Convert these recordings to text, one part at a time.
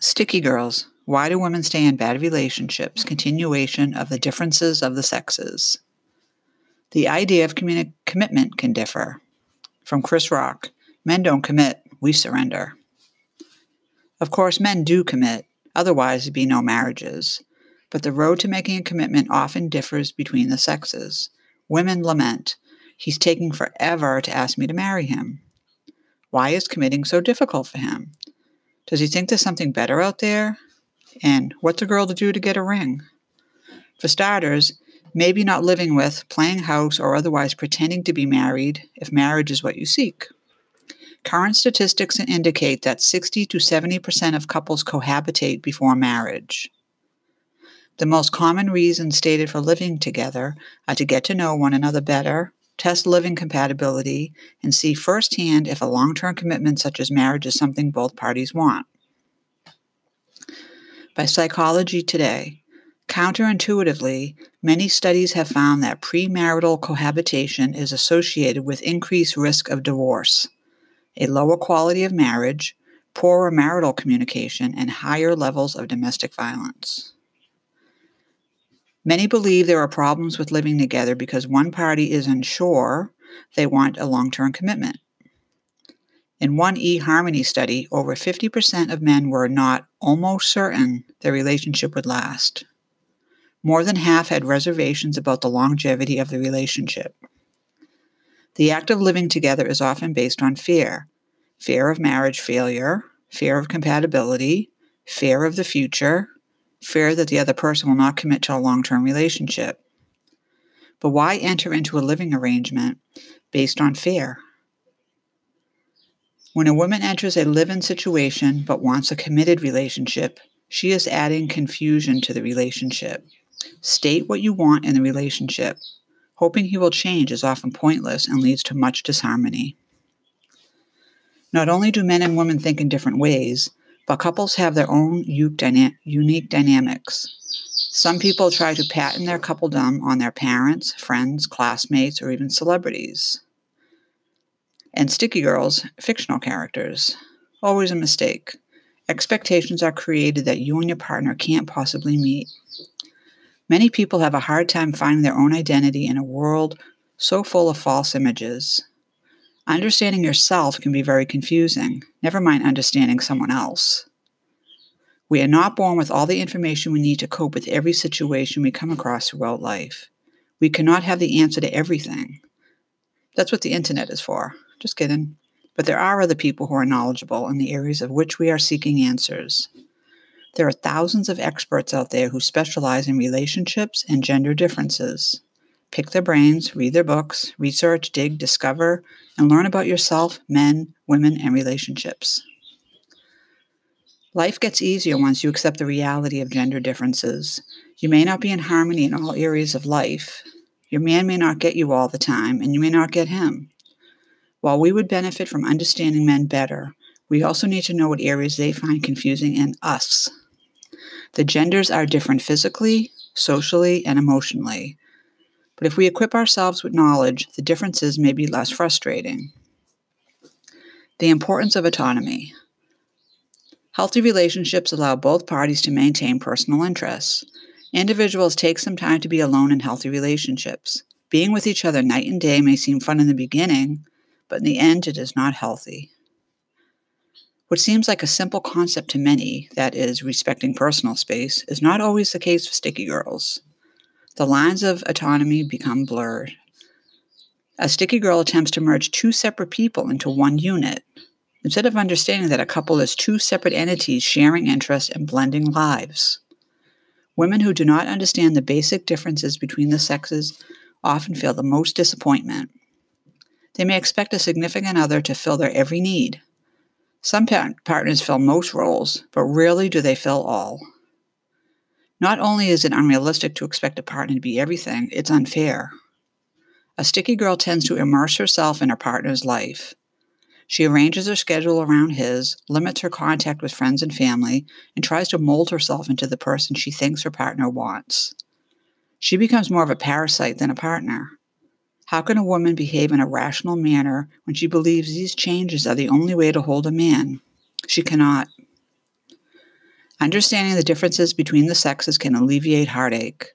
Sticky Girls Why Do Women Stay in Bad Relationships? Continuation of the Differences of the Sexes. The idea of communi- commitment can differ. From Chris Rock Men don't commit, we surrender. Of course, men do commit, otherwise, there'd be no marriages. But the road to making a commitment often differs between the sexes. Women lament, He's taking forever to ask me to marry him. Why is committing so difficult for him? Does he think there's something better out there? And what's a girl to do to get a ring? For starters, maybe not living with, playing house, or otherwise pretending to be married if marriage is what you seek. Current statistics indicate that 60 to 70% of couples cohabitate before marriage. The most common reasons stated for living together are to get to know one another better, test living compatibility, and see firsthand if a long term commitment such as marriage is something both parties want. By Psychology Today, counterintuitively, many studies have found that premarital cohabitation is associated with increased risk of divorce, a lower quality of marriage, poorer marital communication, and higher levels of domestic violence. Many believe there are problems with living together because one party is unsure they want a long term commitment. In one eHarmony study, over 50% of men were not almost certain their relationship would last. More than half had reservations about the longevity of the relationship. The act of living together is often based on fear fear of marriage failure, fear of compatibility, fear of the future, fear that the other person will not commit to a long term relationship. But why enter into a living arrangement based on fear? When a woman enters a live in situation but wants a committed relationship, she is adding confusion to the relationship. State what you want in the relationship. Hoping he will change is often pointless and leads to much disharmony. Not only do men and women think in different ways, but couples have their own unique dynamics. Some people try to patent their coupledom on their parents, friends, classmates, or even celebrities. And Sticky Girls, fictional characters. Always a mistake. Expectations are created that you and your partner can't possibly meet. Many people have a hard time finding their own identity in a world so full of false images. Understanding yourself can be very confusing, never mind understanding someone else. We are not born with all the information we need to cope with every situation we come across throughout life. We cannot have the answer to everything. That's what the internet is for. Just kidding. But there are other people who are knowledgeable in the areas of which we are seeking answers. There are thousands of experts out there who specialize in relationships and gender differences. Pick their brains, read their books, research, dig, discover, and learn about yourself, men, women, and relationships. Life gets easier once you accept the reality of gender differences. You may not be in harmony in all areas of life. Your man may not get you all the time, and you may not get him. While we would benefit from understanding men better, we also need to know what areas they find confusing in us. The genders are different physically, socially, and emotionally. But if we equip ourselves with knowledge, the differences may be less frustrating. The importance of autonomy. Healthy relationships allow both parties to maintain personal interests. Individuals take some time to be alone in healthy relationships. Being with each other night and day may seem fun in the beginning, but in the end, it is not healthy. What seems like a simple concept to many, that is, respecting personal space, is not always the case for sticky girls the lines of autonomy become blurred. A sticky girl attempts to merge two separate people into one unit, instead of understanding that a couple is two separate entities sharing interests and blending lives. Women who do not understand the basic differences between the sexes often feel the most disappointment. They may expect a significant other to fill their every need. Some partners fill most roles, but rarely do they fill all. Not only is it unrealistic to expect a partner to be everything, it's unfair. A sticky girl tends to immerse herself in her partner's life. She arranges her schedule around his, limits her contact with friends and family, and tries to mold herself into the person she thinks her partner wants. She becomes more of a parasite than a partner. How can a woman behave in a rational manner when she believes these changes are the only way to hold a man? She cannot. Understanding the differences between the sexes can alleviate heartache.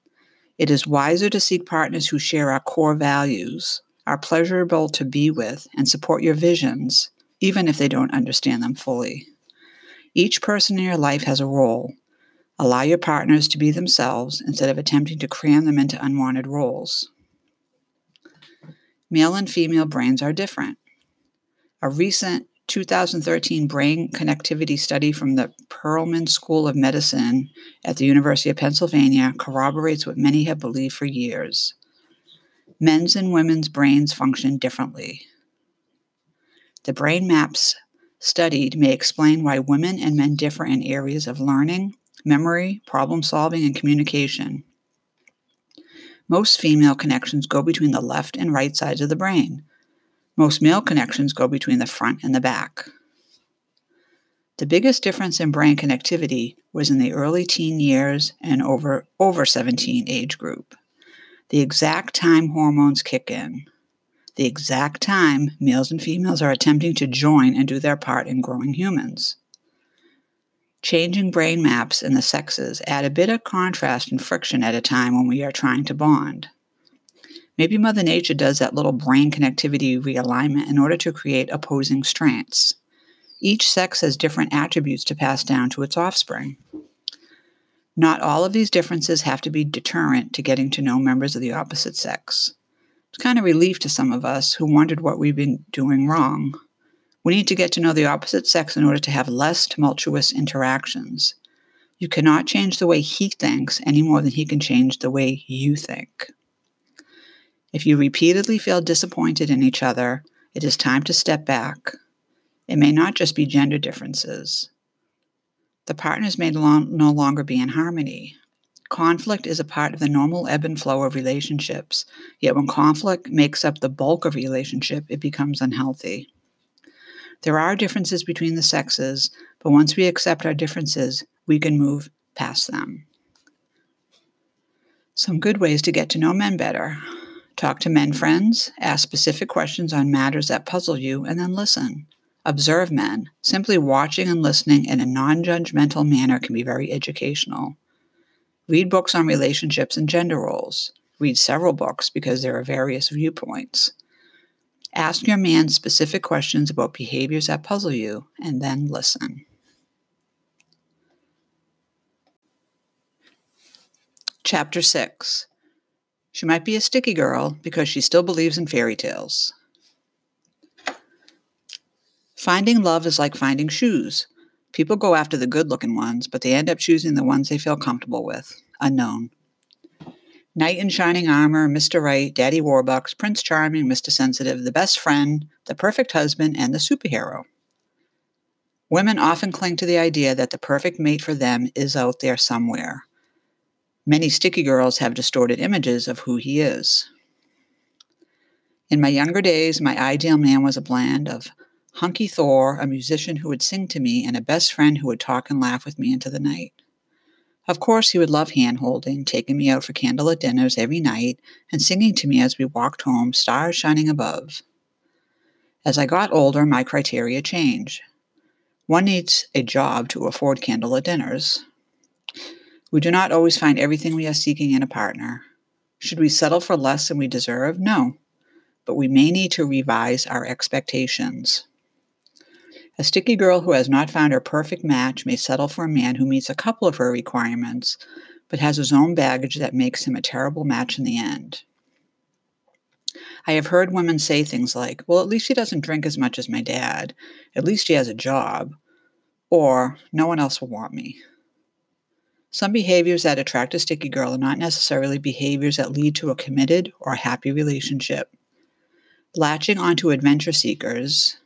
It is wiser to seek partners who share our core values, are pleasurable to be with, and support your visions, even if they don't understand them fully. Each person in your life has a role. Allow your partners to be themselves instead of attempting to cram them into unwanted roles. Male and female brains are different. A recent 2013 brain connectivity study from the Perelman School of Medicine at the University of Pennsylvania corroborates what many have believed for years. Men's and women's brains function differently. The brain maps studied may explain why women and men differ in areas of learning, memory, problem solving, and communication. Most female connections go between the left and right sides of the brain, most male connections go between the front and the back. The biggest difference in brain connectivity was in the early teen years and over over 17 age group. The exact time hormones kick in. The exact time males and females are attempting to join and do their part in growing humans. Changing brain maps in the sexes add a bit of contrast and friction at a time when we are trying to bond. Maybe Mother Nature does that little brain connectivity realignment in order to create opposing strengths. Each sex has different attributes to pass down to its offspring. Not all of these differences have to be deterrent to getting to know members of the opposite sex. It's kind of relief to some of us who wondered what we've been doing wrong. We need to get to know the opposite sex in order to have less tumultuous interactions. You cannot change the way he thinks any more than he can change the way you think. If you repeatedly feel disappointed in each other, it is time to step back. It may not just be gender differences. The partners may no longer be in harmony. Conflict is a part of the normal ebb and flow of relationships, yet when conflict makes up the bulk of a relationship, it becomes unhealthy. There are differences between the sexes, but once we accept our differences, we can move past them. Some good ways to get to know men better. Talk to men friends, ask specific questions on matters that puzzle you, and then listen. Observe men. Simply watching and listening in a non judgmental manner can be very educational. Read books on relationships and gender roles. Read several books because there are various viewpoints. Ask your man specific questions about behaviors that puzzle you, and then listen. Chapter 6 she might be a sticky girl because she still believes in fairy tales. Finding love is like finding shoes. People go after the good looking ones, but they end up choosing the ones they feel comfortable with. Unknown. Knight in shining armor, Mr. Right, Daddy Warbucks, Prince Charming, Mr. Sensitive, the best friend, the perfect husband, and the superhero. Women often cling to the idea that the perfect mate for them is out there somewhere. Many sticky girls have distorted images of who he is. In my younger days, my ideal man was a blend of hunky Thor, a musician who would sing to me, and a best friend who would talk and laugh with me into the night. Of course, he would love hand holding, taking me out for candlelit dinners every night, and singing to me as we walked home, stars shining above. As I got older, my criteria changed. One needs a job to afford candlelit dinners. We do not always find everything we are seeking in a partner. Should we settle for less than we deserve? No. But we may need to revise our expectations. A sticky girl who has not found her perfect match may settle for a man who meets a couple of her requirements, but has his own baggage that makes him a terrible match in the end. I have heard women say things like, Well, at least he doesn't drink as much as my dad. At least he has a job. Or, No one else will want me. Some behaviors that attract a sticky girl are not necessarily behaviors that lead to a committed or happy relationship. Latching onto adventure seekers,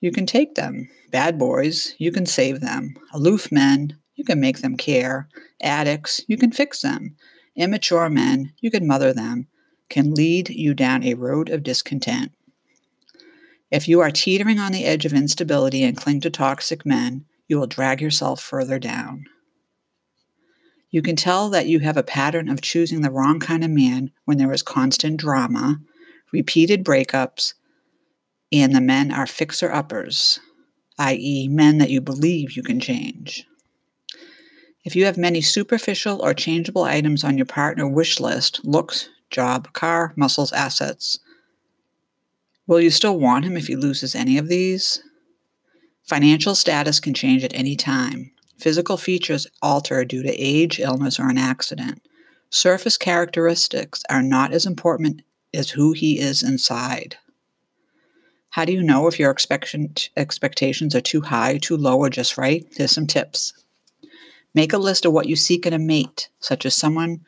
you can take them. Bad boys, you can save them. Aloof men, you can make them care. Addicts, you can fix them. Immature men, you can mother them, can lead you down a road of discontent. If you are teetering on the edge of instability and cling to toxic men, you will drag yourself further down. You can tell that you have a pattern of choosing the wrong kind of man when there is constant drama, repeated breakups, and the men are fixer uppers, i.e., men that you believe you can change. If you have many superficial or changeable items on your partner wish list looks, job, car, muscles, assets will you still want him if he loses any of these? Financial status can change at any time. Physical features alter due to age, illness, or an accident. Surface characteristics are not as important as who he is inside. How do you know if your expectations are too high, too low, or just right? Here's some tips. Make a list of what you seek in a mate, such as someone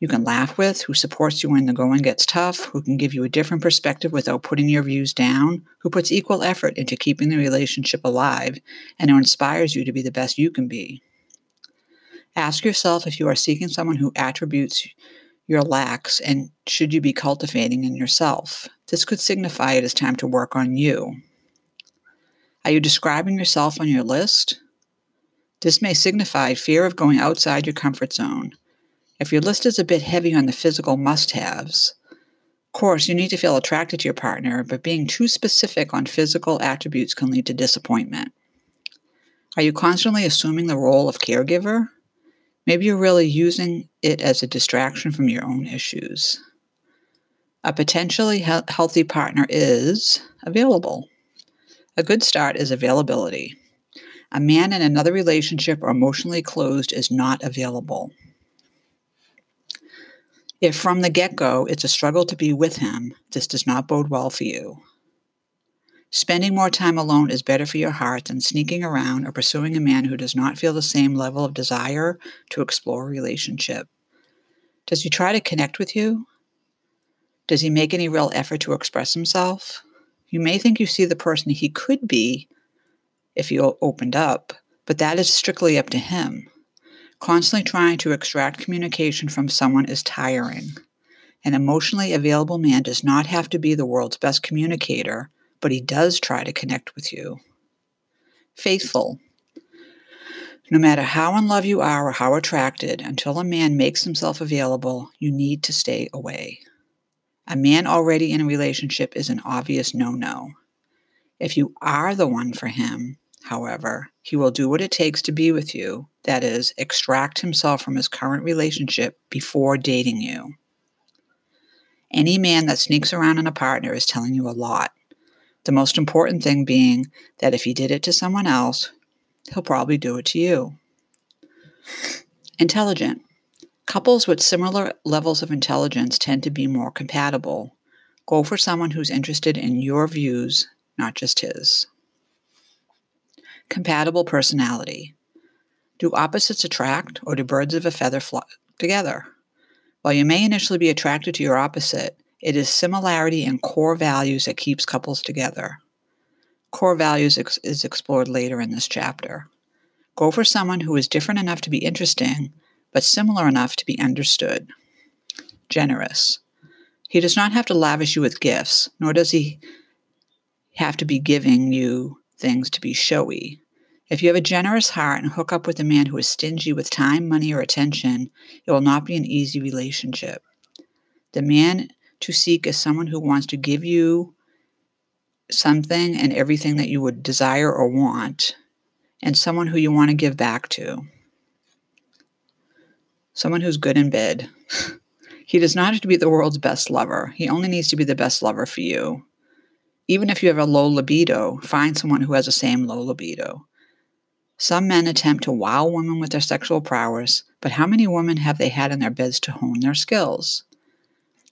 you can laugh with, who supports you when the going gets tough, who can give you a different perspective without putting your views down, who puts equal effort into keeping the relationship alive, and who inspires you to be the best you can be. Ask yourself if you are seeking someone who attributes your lacks and should you be cultivating in yourself. This could signify it is time to work on you. Are you describing yourself on your list? This may signify fear of going outside your comfort zone. If your list is a bit heavy on the physical must haves, of course, you need to feel attracted to your partner, but being too specific on physical attributes can lead to disappointment. Are you constantly assuming the role of caregiver? Maybe you're really using it as a distraction from your own issues. A potentially he- healthy partner is available. A good start is availability. A man in another relationship or emotionally closed is not available. If from the get go it's a struggle to be with him, this does not bode well for you. Spending more time alone is better for your heart than sneaking around or pursuing a man who does not feel the same level of desire to explore a relationship. Does he try to connect with you? Does he make any real effort to express himself? You may think you see the person he could be if you opened up, but that is strictly up to him. Constantly trying to extract communication from someone is tiring. An emotionally available man does not have to be the world's best communicator, but he does try to connect with you. Faithful. No matter how in love you are or how attracted, until a man makes himself available, you need to stay away. A man already in a relationship is an obvious no no. If you are the one for him, however, he will do what it takes to be with you, that is, extract himself from his current relationship before dating you. Any man that sneaks around on a partner is telling you a lot. The most important thing being that if he did it to someone else, he'll probably do it to you. Intelligent. Couples with similar levels of intelligence tend to be more compatible. Go for someone who's interested in your views, not just his. Compatible personality. Do opposites attract, or do birds of a feather flock together? While you may initially be attracted to your opposite, it is similarity in core values that keeps couples together. Core values ex- is explored later in this chapter. Go for someone who is different enough to be interesting, but similar enough to be understood. Generous. He does not have to lavish you with gifts, nor does he have to be giving you things to be showy. If you have a generous heart and hook up with a man who is stingy with time, money, or attention, it will not be an easy relationship. The man to seek is someone who wants to give you something and everything that you would desire or want, and someone who you want to give back to. Someone who's good in bed. he does not have to be the world's best lover, he only needs to be the best lover for you. Even if you have a low libido, find someone who has the same low libido. Some men attempt to wow women with their sexual prowess, but how many women have they had in their beds to hone their skills?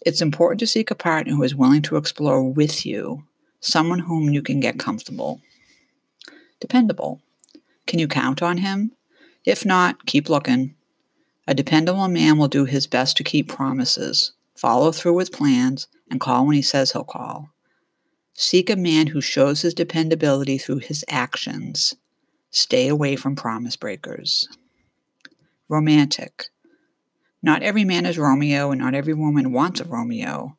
It's important to seek a partner who is willing to explore with you, someone whom you can get comfortable. Dependable. Can you count on him? If not, keep looking. A dependable man will do his best to keep promises, follow through with plans, and call when he says he'll call. Seek a man who shows his dependability through his actions. Stay away from promise breakers. Romantic. Not every man is Romeo, and not every woman wants a Romeo.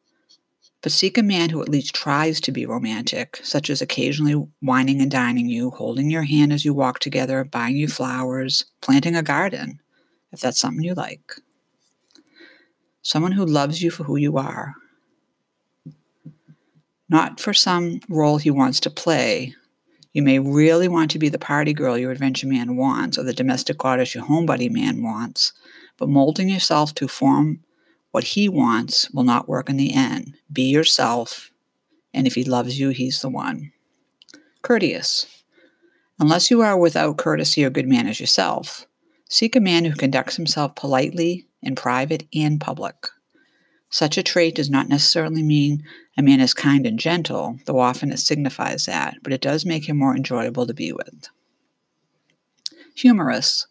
But seek a man who at least tries to be romantic, such as occasionally wining and dining you, holding your hand as you walk together, buying you flowers, planting a garden, if that's something you like. Someone who loves you for who you are, not for some role he wants to play. You may really want to be the party girl your adventure man wants or the domestic goddess your homebody man wants, but molding yourself to form what he wants will not work in the end. Be yourself, and if he loves you, he's the one. Courteous. Unless you are without courtesy or good manners yourself, seek a man who conducts himself politely in private and public. Such a trait does not necessarily mean a man is kind and gentle, though often it signifies that, but it does make him more enjoyable to be with. Humorous.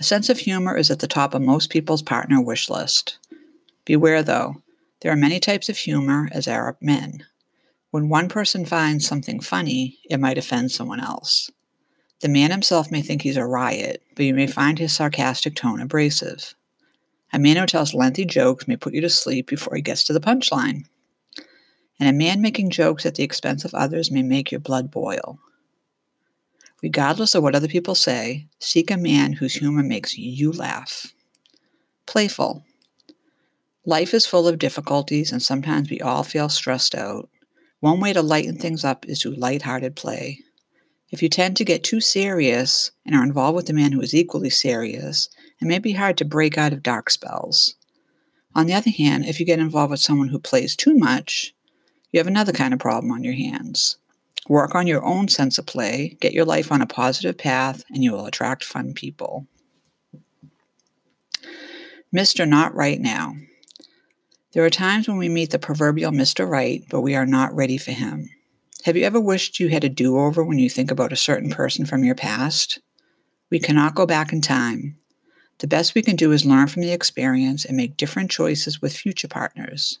A sense of humor is at the top of most people's partner wish list. Beware, though, there are many types of humor, as are men. When one person finds something funny, it might offend someone else. The man himself may think he's a riot, but you may find his sarcastic tone abrasive. A man who tells lengthy jokes may put you to sleep before he gets to the punchline. And a man making jokes at the expense of others may make your blood boil. Regardless of what other people say, seek a man whose humor makes you laugh. Playful. Life is full of difficulties, and sometimes we all feel stressed out. One way to lighten things up is through light-hearted play. If you tend to get too serious and are involved with a man who is equally serious, it may be hard to break out of dark spells. On the other hand, if you get involved with someone who plays too much, you have another kind of problem on your hands. Work on your own sense of play, get your life on a positive path, and you will attract fun people. Mr. Not Right Now. There are times when we meet the proverbial Mr. Right, but we are not ready for him. Have you ever wished you had a do over when you think about a certain person from your past? We cannot go back in time. The best we can do is learn from the experience and make different choices with future partners.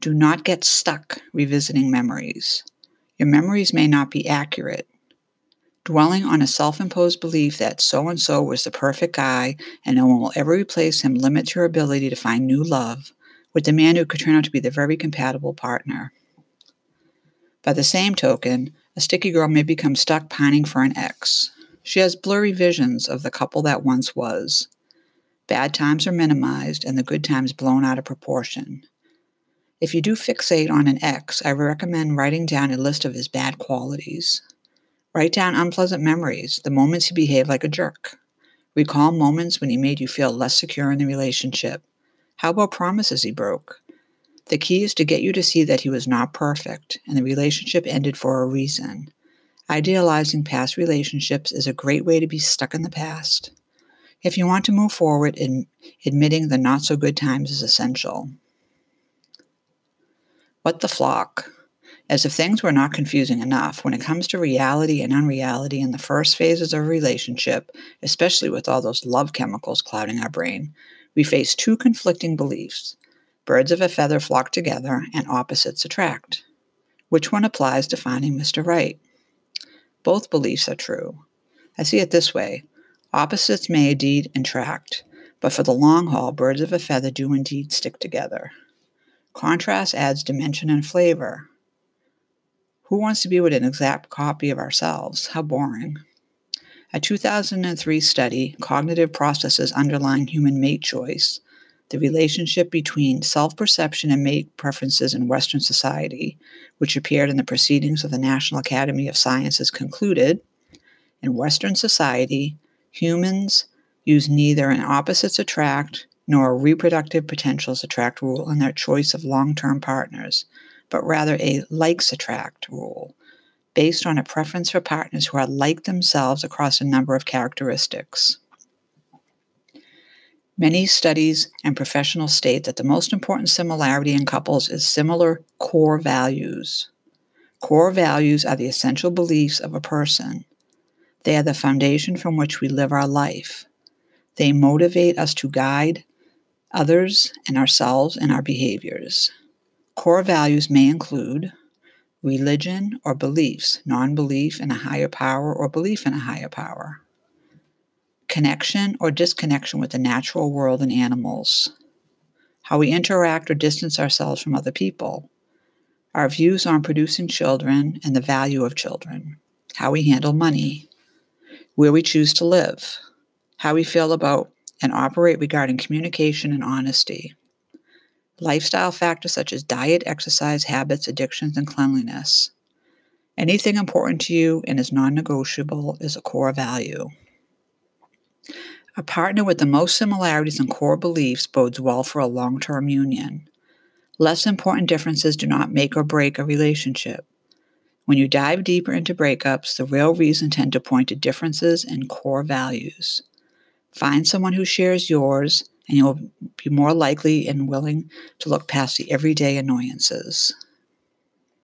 Do not get stuck revisiting memories. Your memories may not be accurate. Dwelling on a self imposed belief that so and so was the perfect guy and no one will ever replace him limits your ability to find new love with the man who could turn out to be the very compatible partner. By the same token, a sticky girl may become stuck pining for an ex. She has blurry visions of the couple that once was. Bad times are minimized and the good times blown out of proportion. If you do fixate on an ex, I recommend writing down a list of his bad qualities. Write down unpleasant memories, the moments he behaved like a jerk. Recall moments when he made you feel less secure in the relationship. How about promises he broke? The key is to get you to see that he was not perfect and the relationship ended for a reason. Idealizing past relationships is a great way to be stuck in the past. If you want to move forward, admitting the not so good times is essential. What the flock? As if things were not confusing enough, when it comes to reality and unreality in the first phases of a relationship, especially with all those love chemicals clouding our brain, we face two conflicting beliefs. Birds of a feather flock together and opposites attract. Which one applies to finding Mr. Right? Both beliefs are true. I see it this way opposites may indeed attract, but for the long haul, birds of a feather do indeed stick together. Contrast adds dimension and flavor. Who wants to be with an exact copy of ourselves? How boring. A 2003 study, Cognitive Processes Underlying Human Mate Choice, the relationship between self perception and mate preferences in Western society, which appeared in the Proceedings of the National Academy of Sciences, concluded in Western society, humans use neither an opposites attract nor a reproductive potentials attract rule in their choice of long term partners, but rather a likes attract rule based on a preference for partners who are like themselves across a number of characteristics. Many studies and professionals state that the most important similarity in couples is similar core values. Core values are the essential beliefs of a person. They are the foundation from which we live our life. They motivate us to guide others and ourselves in our behaviors. Core values may include religion or beliefs, non belief in a higher power or belief in a higher power, connection or disconnection with the natural world and animals, how we interact or distance ourselves from other people, our views on producing children and the value of children, how we handle money, where we choose to live, how we feel about and operate regarding communication and honesty. Lifestyle factors such as diet, exercise, habits, addictions, and cleanliness, Anything important to you and is non negotiable is a core value. A partner with the most similarities and core beliefs bodes well for a long term union. Less important differences do not make or break a relationship. When you dive deeper into breakups, the real reason tend to point to differences in core values. Find someone who shares yours, and you'll be more likely and willing to look past the everyday annoyances.